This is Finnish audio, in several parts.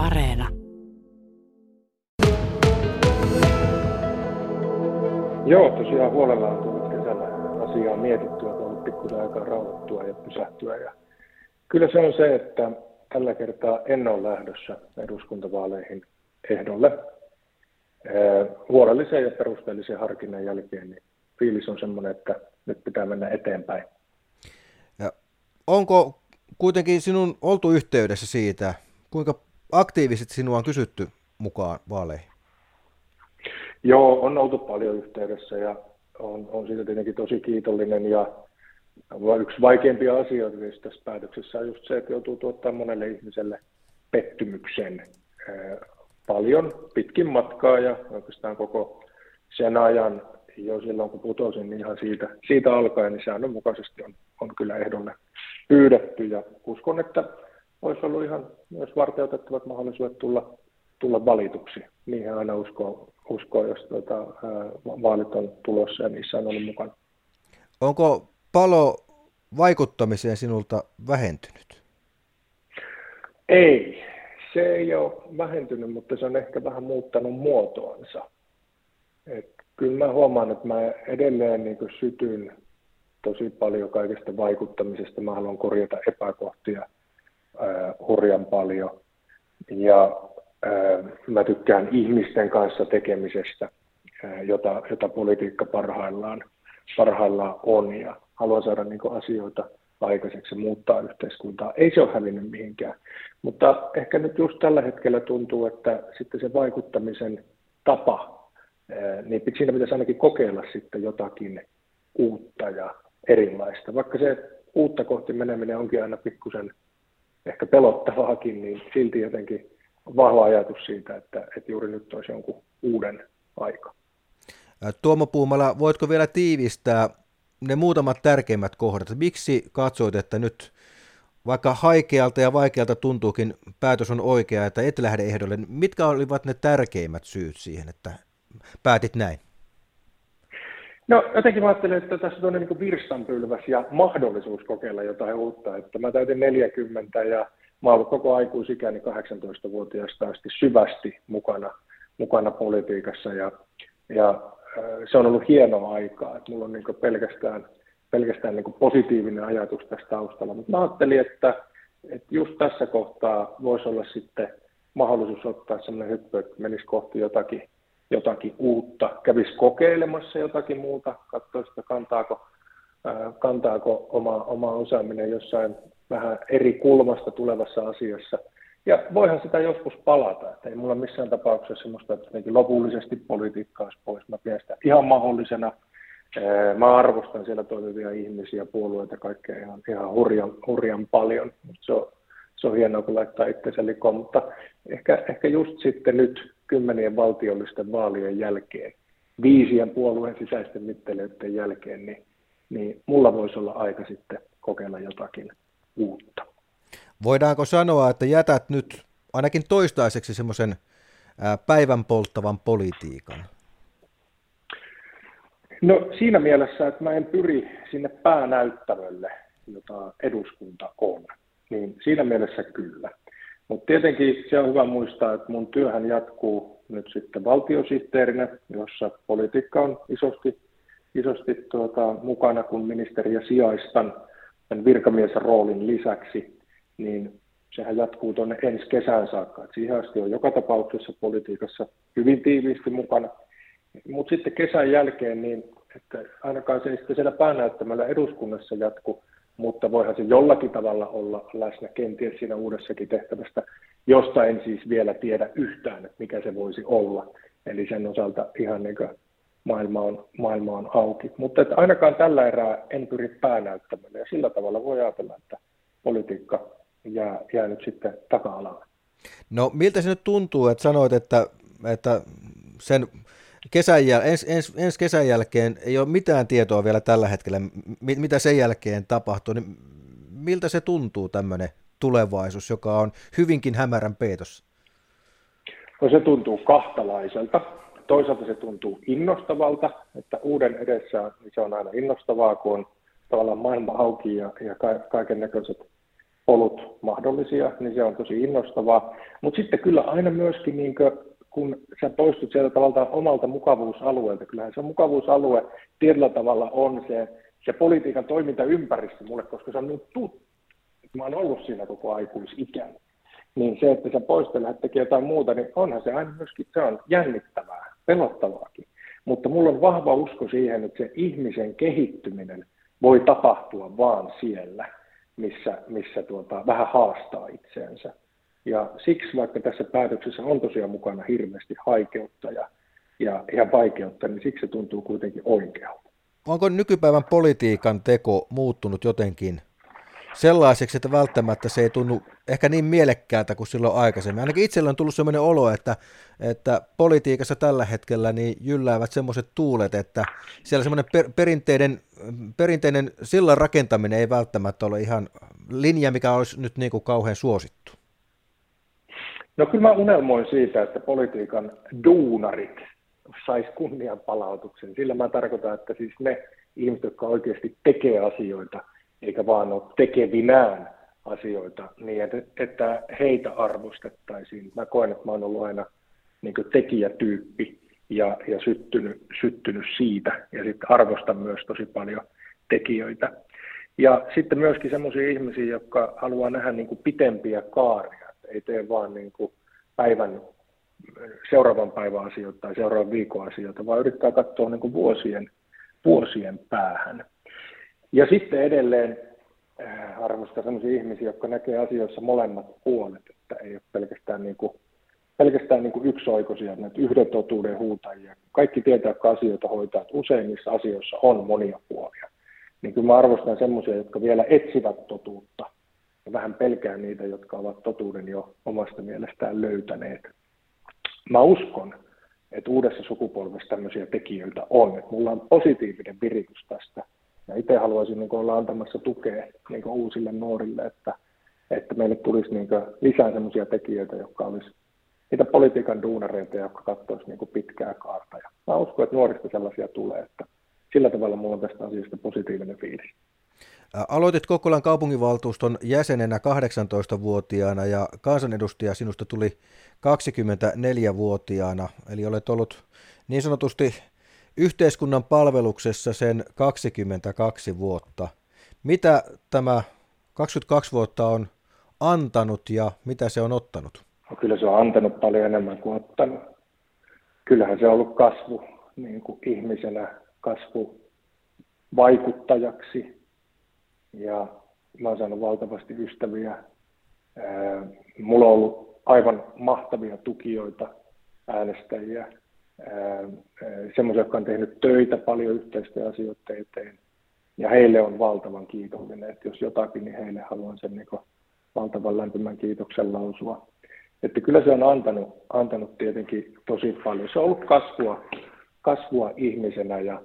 Areena. Joo, tosiaan huolella on tullut kesällä asiaa mietittyä, on ollut pikkusen aikaa rauhoittua ja pysähtyä. Ja kyllä se on se, että tällä kertaa en ole lähdössä eduskuntavaaleihin ehdolle. Huolellisen ja perusteellisen harkinnan jälkeen niin fiilis on semmoinen, että nyt pitää mennä eteenpäin. Ja onko kuitenkin sinun oltu yhteydessä siitä, kuinka aktiivisesti sinua on kysytty mukaan vaaleihin? Joo, on oltu paljon yhteydessä ja on, on siitä tietenkin tosi kiitollinen ja yksi vaikeimpia asioita tässä päätöksessä on just se, että joutuu tuottamaan monelle ihmiselle pettymyksen paljon pitkin matkaa ja oikeastaan koko sen ajan jo silloin kun putosin, niin ihan siitä, siitä alkaen, niin säännönmukaisesti on, on kyllä ehdolle pyydetty ja uskon, että olisi ollut ihan myös varteutettavat mahdollisuudet tulla, tulla valituksi. Niihin aina uskoo, uskoo jos tuota, vaalit on tulossa ja niissä on ollut mukana. Onko palo vaikuttamiseen sinulta vähentynyt? Ei, se ei ole vähentynyt, mutta se on ehkä vähän muuttanut muotoansa. Et kyllä mä huomaan, että mä edelleen niin sytyn tosi paljon kaikesta vaikuttamisesta. Mä haluan korjata epäkohtia äh, hurjan paljon. Ja äh, mä tykkään ihmisten kanssa tekemisestä, äh, jota, jota politiikka parhaillaan, parhaillaan on. Ja haluan saada niin asioita aikaiseksi muuttaa yhteiskuntaa. Ei se ole hävinnyt mihinkään. Mutta ehkä nyt just tällä hetkellä tuntuu, että sitten se vaikuttamisen tapa, niin siinä pitäisi ainakin kokeilla sitten jotakin uutta ja erilaista. Vaikka se uutta kohti meneminen onkin aina pikkusen ehkä pelottavaakin, niin silti jotenkin vahva ajatus siitä, että, että juuri nyt olisi jonkun uuden aika. Tuomo Puumala, voitko vielä tiivistää ne muutamat tärkeimmät kohdat? Miksi katsoit, että nyt vaikka haikealta ja vaikealta tuntuukin päätös on oikea, että et lähde ehdolle, mitkä olivat ne tärkeimmät syyt siihen, että päätit näin? No jotenkin mä ajattelin, että tässä on niin virstanpylväs ja mahdollisuus kokeilla jotain uutta. Että mä täytin 40 ja mä olen koko aikuisikäni 18-vuotiaasta asti syvästi mukana, mukana politiikassa ja, ja se on ollut hienoa aikaa. Että mulla on niin pelkästään, pelkästään niin positiivinen ajatus tästä taustalla. Mutta mä ajattelin, että, että just tässä kohtaa voisi olla sitten mahdollisuus ottaa sellainen hyppy, että menisi kohti jotakin jotakin uutta, kävisi kokeilemassa jotakin muuta, katsoisi, että kantaako, kantaako oma, oma osaaminen jossain vähän eri kulmasta tulevassa asiassa. Ja voihan sitä joskus palata, että ei mulla missään tapauksessa semmoista, että lopullisesti politiikka olisi pois. Mä pidän sitä ihan mahdollisena. Mä arvostan siellä toimivia ihmisiä, puolueita, kaikkea ihan, ihan hurjan, hurjan paljon. Se on, se on hienoa, kun laittaa itsensä likoon, mutta ehkä, ehkä just sitten nyt kymmenien valtiollisten vaalien jälkeen, viisien puolueen sisäisten mitteleiden jälkeen, niin, niin mulla voisi olla aika sitten kokeilla jotakin uutta. Voidaanko sanoa, että jätät nyt ainakin toistaiseksi semmoisen päivän polttavan politiikan? No siinä mielessä, että mä en pyri sinne päänäyttämölle, jota eduskunta on, niin siinä mielessä kyllä. Mutta tietenkin se on hyvä muistaa, että mun työhän jatkuu nyt sitten valtiosihteerinä, jossa politiikka on isosti, isosti tuota, mukana, kun ministeriä sijaistan tämän virkamiesroolin lisäksi, niin sehän jatkuu tuonne ensi kesään saakka. Et siihen asti on joka tapauksessa politiikassa hyvin tiiviisti mukana. Mutta sitten kesän jälkeen, niin että ainakaan se ei sitten siellä päänäyttämällä eduskunnassa jatku, mutta voihan se jollakin tavalla olla läsnä kenties siinä uudessakin tehtävästä, josta en siis vielä tiedä yhtään, että mikä se voisi olla. Eli sen osalta ihan niin kuin maailma on, maailma on auki. Mutta että ainakaan tällä erää en pyri päänäyttämään ja sillä tavalla voi ajatella, että politiikka jää, jää nyt sitten taka-alalle. No miltä se nyt tuntuu, että sanoit, että, että sen kesän jäl- ens, ens, ensi kesän jälkeen ei ole mitään tietoa vielä tällä hetkellä, mitä sen jälkeen tapahtuu, niin miltä se tuntuu tämmöinen tulevaisuus, joka on hyvinkin hämärän peitossa? No se tuntuu kahtalaiselta. Toisaalta se tuntuu innostavalta, että uuden edessä niin se on aina innostavaa, kun on tavallaan maailma auki ja, ja kaiken näköiset polut mahdollisia, niin se on tosi innostavaa. Mutta sitten kyllä aina myöskin, niin kun sä poistut sieltä tavallaan omalta mukavuusalueelta, kyllähän se mukavuusalue tietyllä tavalla on se, se politiikan toimintaympäristö mulle, koska se on niin tuttu. Mä oon ollut siinä koko aikuisikään. Niin se, että sä poistat ja tekee jotain muuta, niin onhan se aina myöskin, se on jännittävää, pelottavaakin. Mutta mulla on vahva usko siihen, että se ihmisen kehittyminen voi tapahtua vaan siellä, missä, missä tuota, vähän haastaa itseensä. Ja siksi vaikka tässä päätöksessä on tosiaan mukana hirveästi haikeutta ja, ja, ja vaikeutta, niin siksi se tuntuu kuitenkin oikealta. Onko nykypäivän politiikan teko muuttunut jotenkin sellaiseksi, että välttämättä se ei tunnu ehkä niin mielekkäältä kuin silloin aikaisemmin. Ainakin itsellä on tullut sellainen olo, että, että politiikassa tällä hetkellä niin jylläävät semmoiset tuulet, että siellä semmoinen per, perinteinen, perinteinen sillan rakentaminen ei välttämättä ole ihan linja, mikä olisi nyt niin kuin kauhean suosittu. No kyllä mä unelmoin siitä, että politiikan duunarit sais kunnianpalautuksen. Sillä mä tarkoitan, että siis ne ihmiset, jotka oikeasti tekee asioita – eikä vaan ole tekevinään asioita niin, että, että heitä arvostettaisiin. Mä koen, että mä oon ollut aina niin tekijätyyppi ja, ja syttynyt, syttynyt siitä ja sitten arvostan myös tosi paljon tekijöitä. Ja sitten myöskin sellaisia ihmisiä, jotka haluaa nähdä niin pitempiä kaaria, ei tee vaan niin kuin päivän, seuraavan päivän asioita tai seuraavan viikon asioita, vaan yrittää katsoa niin kuin vuosien, vuosien päähän. Ja sitten edelleen äh, arvostan sellaisia ihmisiä, jotka näkee asioissa molemmat puolet, että ei ole pelkästään, niin kuin, pelkästään niin kuin yksioikoisia, näitä yhden totuuden huutajia. Kaikki tietää, että asioita hoitaa, että useimmissa asioissa on monia puolia. Niin kyllä mä arvostan sellaisia, jotka vielä etsivät totuutta vähän pelkään niitä, jotka ovat totuuden jo omasta mielestään löytäneet. Mä uskon, että uudessa sukupolvessa tämmöisiä tekijöitä on. Että mulla on positiivinen viritys tästä ja itse haluaisin niin olla antamassa tukea niin uusille nuorille, että, että meille tulisi niin lisää sellaisia tekijöitä, jotka olisi niitä politiikan duunareita, jotka katsoisivat niin pitkää kaarta. Ja mä uskon, että nuorista sellaisia tulee, että sillä tavalla minulla on tästä asiasta positiivinen fiilis. Aloitit Kokkolan kaupunginvaltuuston jäsenenä 18-vuotiaana ja kansanedustaja sinusta tuli 24-vuotiaana, eli olet ollut niin sanotusti yhteiskunnan palveluksessa sen 22 vuotta. Mitä tämä 22 vuotta on antanut ja mitä se on ottanut? No, kyllä se on antanut paljon enemmän kuin ottanut. Kyllähän se on ollut kasvu niin kuin ihmisenä, kasvu vaikuttajaksi ja mä oon saanut valtavasti ystäviä. Mulla on ollut aivan mahtavia tukijoita, äänestäjiä, semmoisia, jotka on tehnyt töitä paljon yhteisten asioiden eteen. Ja heille on valtavan kiitollinen, että jos jotakin, niin heille haluan sen niin valtavan lämpimän kiitoksen lausua. Että kyllä se on antanut, antanut tietenkin tosi paljon. Se on ollut kasvua, kasvua ihmisenä ja,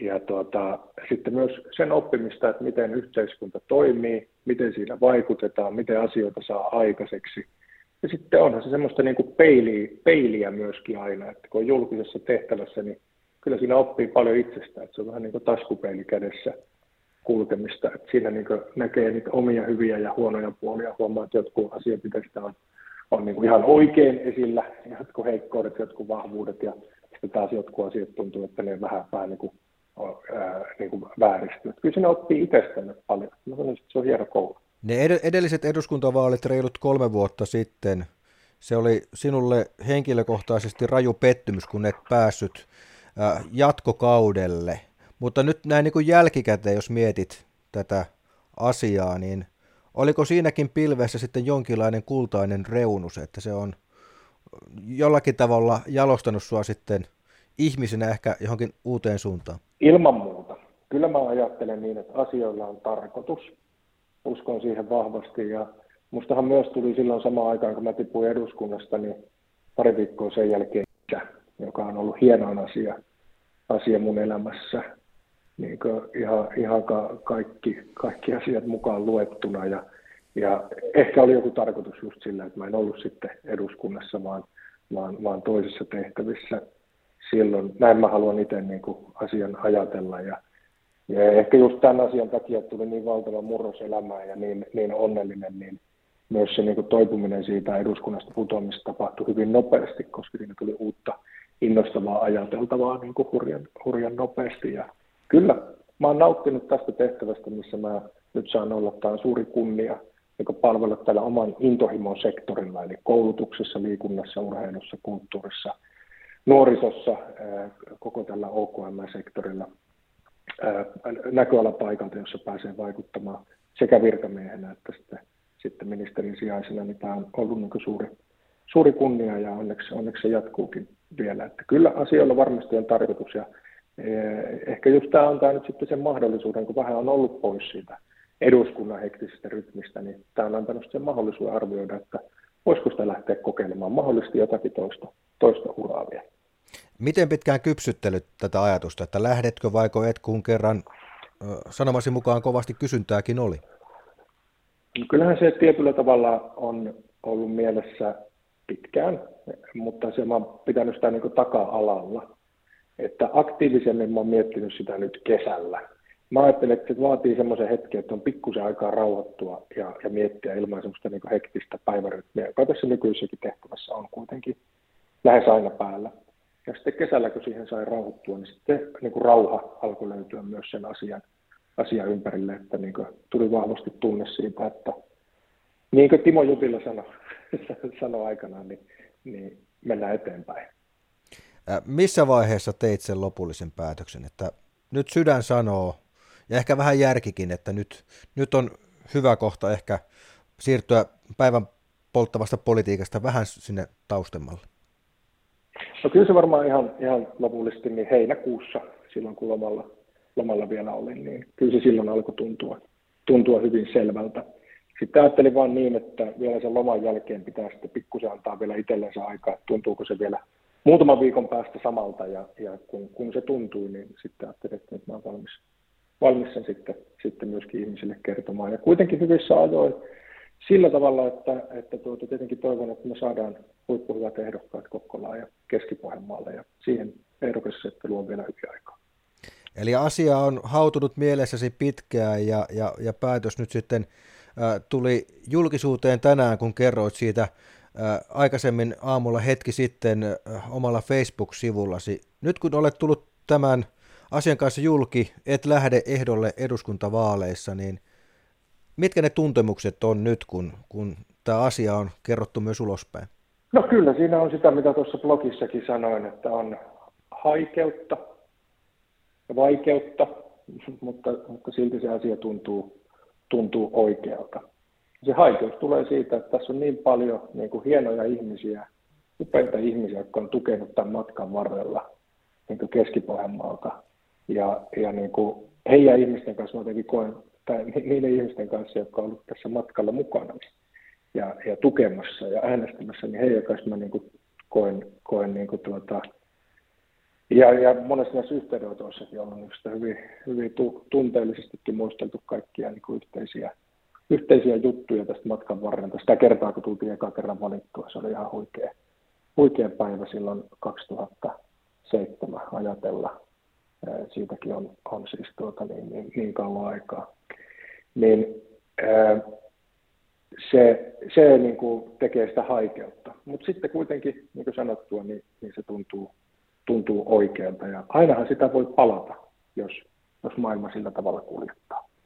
ja tuota, sitten myös sen oppimista, että miten yhteiskunta toimii, miten siinä vaikutetaan, miten asioita saa aikaiseksi – ja sitten onhan se semmoista niin kuin peiliä, peiliä myöskin aina, että kun on julkisessa tehtävässä, niin kyllä siinä oppii paljon itsestä, että se on vähän niin kuin taskupeili kädessä kulkemista, että siinä niin näkee niitä omia hyviä ja huonoja puolia, huomaa, että jotkut asiat pitäisi on, on niin kuin ihan oikein esillä, jotkut heikkoudet, jotkut vahvuudet ja sitten taas jotkut asiat tuntuu, että ne vähän, vähän niin kuin, ää, niin kuin vääristyy. Kyllä siinä oppii itsestään paljon. Mä sanoisin, että se on hieno koulu. Ne ed- edelliset eduskuntavaalit reilut kolme vuotta sitten, se oli sinulle henkilökohtaisesti raju pettymys, kun et päässyt jatkokaudelle. Mutta nyt näin niin kuin jälkikäteen, jos mietit tätä asiaa, niin oliko siinäkin pilvessä sitten jonkinlainen kultainen reunus, että se on jollakin tavalla jalostanut sua sitten ihmisenä ehkä johonkin uuteen suuntaan? Ilman muuta. Kyllä mä ajattelen niin, että asioilla on tarkoitus uskon siihen vahvasti ja mustahan myös tuli silloin samaan aikaan, kun mä tipuin eduskunnasta, niin pari viikkoa sen jälkeen joka on ollut hieno asia, asia mun elämässä. Niin ihan, ihan kaikki, kaikki asiat mukaan luettuna ja, ja ehkä oli joku tarkoitus just sillä, että mä en ollut sitten eduskunnassa, vaan, vaan, vaan toisissa tehtävissä silloin. Näin mä haluan itse niin kuin asian ajatella ja ja ehkä just tämän asian takia tuli niin valtava murros elämään ja niin, niin onnellinen, niin myös se niin kuin toipuminen siitä eduskunnasta putoamista tapahtui hyvin nopeasti, koska siinä tuli uutta innostavaa ajateltavaa niin kuin hurjan, hurjan nopeasti. Ja kyllä, mä oon nauttinut tästä tehtävästä, missä mä nyt saan olla. Tämä on suuri kunnia niin palvella tällä oman intohimon sektorilla, eli koulutuksessa, liikunnassa, urheilussa, kulttuurissa, nuorisossa, koko tällä OKM-sektorilla näköalapaikalta, jossa pääsee vaikuttamaan sekä virkamiehenä että sitten, sitten ministerin sijaisena, niin tämä on ollut niin suuri, suuri kunnia ja onneksi, onneksi se jatkuukin vielä. Että kyllä asioilla varmasti on tarkoitus ja ehkä just tämä antaa nyt sitten sen mahdollisuuden, kun vähän on ollut pois siitä eduskunnan hektisestä rytmistä, niin tämä on antanut sen mahdollisuuden arvioida, että voisiko sitä lähteä kokeilemaan mahdollisesti jotakin toista, toista uraa vielä. Miten pitkään kypsyttelyt tätä ajatusta, että lähdetkö vaiko et, kun kerran sanomasi mukaan kovasti kysyntääkin oli? Kyllähän se tietyllä tavalla on ollut mielessä pitkään, mutta se oon pitänyt sitä niin taka-alalla. Että aktiivisemmin mä oon miettinyt sitä nyt kesällä. Mä ajattelen, että se vaatii semmoisen hetken, että on pikkusen aikaa rauhoittua ja, ja miettiä ilman semmoista niin hektistä päivärytmiä, joka tässä nykyisessäkin tehtävässä on kuitenkin lähes aina päällä. Ja sitten kesällä, kun siihen sai rauhoittua, niin sitten niin kuin rauha alkoi löytyä myös sen asian, asian ympärille, että niin kuin tuli vahvasti tunne siitä, että niin kuin Timo Jutila sanoi, sanoi aikanaan, niin, niin mennään eteenpäin. Missä vaiheessa teit sen lopullisen päätöksen, että nyt sydän sanoo, ja ehkä vähän järkikin, että nyt, nyt on hyvä kohta ehkä siirtyä päivän polttavasta politiikasta vähän sinne taustemmalle? No kyllä se varmaan ihan, ihan lopullisesti niin heinäkuussa, silloin kun lomalla, lomalla vielä olin, niin kyllä se silloin alkoi tuntua, tuntua hyvin selvältä. Sitten ajattelin vaan niin, että vielä sen loman jälkeen pitää sitten pikkusen antaa vielä itsellensä aikaa, että tuntuuko se vielä muutaman viikon päästä samalta, ja, ja kun, kun se tuntui, niin sitten ajattelin, että nyt mä olen valmis, valmis sen sitten, sitten myöskin ihmisille kertomaan. Ja kuitenkin hyvissä ajoin sillä tavalla, että, että tuota, tietenkin toivon, että me saadaan huippuhyvät ehdokkaat Kokkolaan ja keski ja siihen ehdokasasettelu on vielä hyvin aikaa. Eli asia on hautunut mielessäsi pitkään ja, ja, ja päätös nyt sitten äh, tuli julkisuuteen tänään, kun kerroit siitä äh, aikaisemmin aamulla hetki sitten äh, omalla Facebook-sivullasi. Nyt kun olet tullut tämän asian kanssa julki, et lähde ehdolle eduskuntavaaleissa, niin mitkä ne tuntemukset on nyt, kun, kun tämä asia on kerrottu myös ulospäin? No kyllä, siinä on sitä, mitä tuossa blogissakin sanoin, että on haikeutta ja vaikeutta, mutta, mutta silti se asia tuntuu, tuntuu oikealta. Se haikeus tulee siitä, että tässä on niin paljon niin kuin hienoja ihmisiä, upeita ihmisiä, jotka on tukenut tämän matkan varrella niin Keski-Pohjanmaalta. Ja, ja niin kuin heidän ihmisten kanssa mä jotenkin koen, tai niiden ihmisten kanssa, jotka ovat tässä matkalla mukana ja, ja tukemassa ja äänestämässä, niin heidän kanssa mä niin kuin koen, koen niin kuin tuota, ja, ja monesti näissä yhteydenotoissakin on sitä hyvin, hyvin tu, tunteellisestikin muisteltu kaikkia niin kuin yhteisiä, yhteisiä juttuja tästä matkan varrelta. Sitä kertaa, kun tultiin eka kerran valittua, se oli ihan huikea, huikea päivä silloin 2007 ajatella. Siitäkin on, on siis tuota, niin, niin, niin kauan aikaa niin se, se niin kuin tekee sitä haikeutta. Mutta sitten kuitenkin, niin kuin sanottua, niin, niin se tuntuu, tuntuu oikealta. Ja ainahan sitä voi palata, jos, jos maailma sillä tavalla kuljettaa.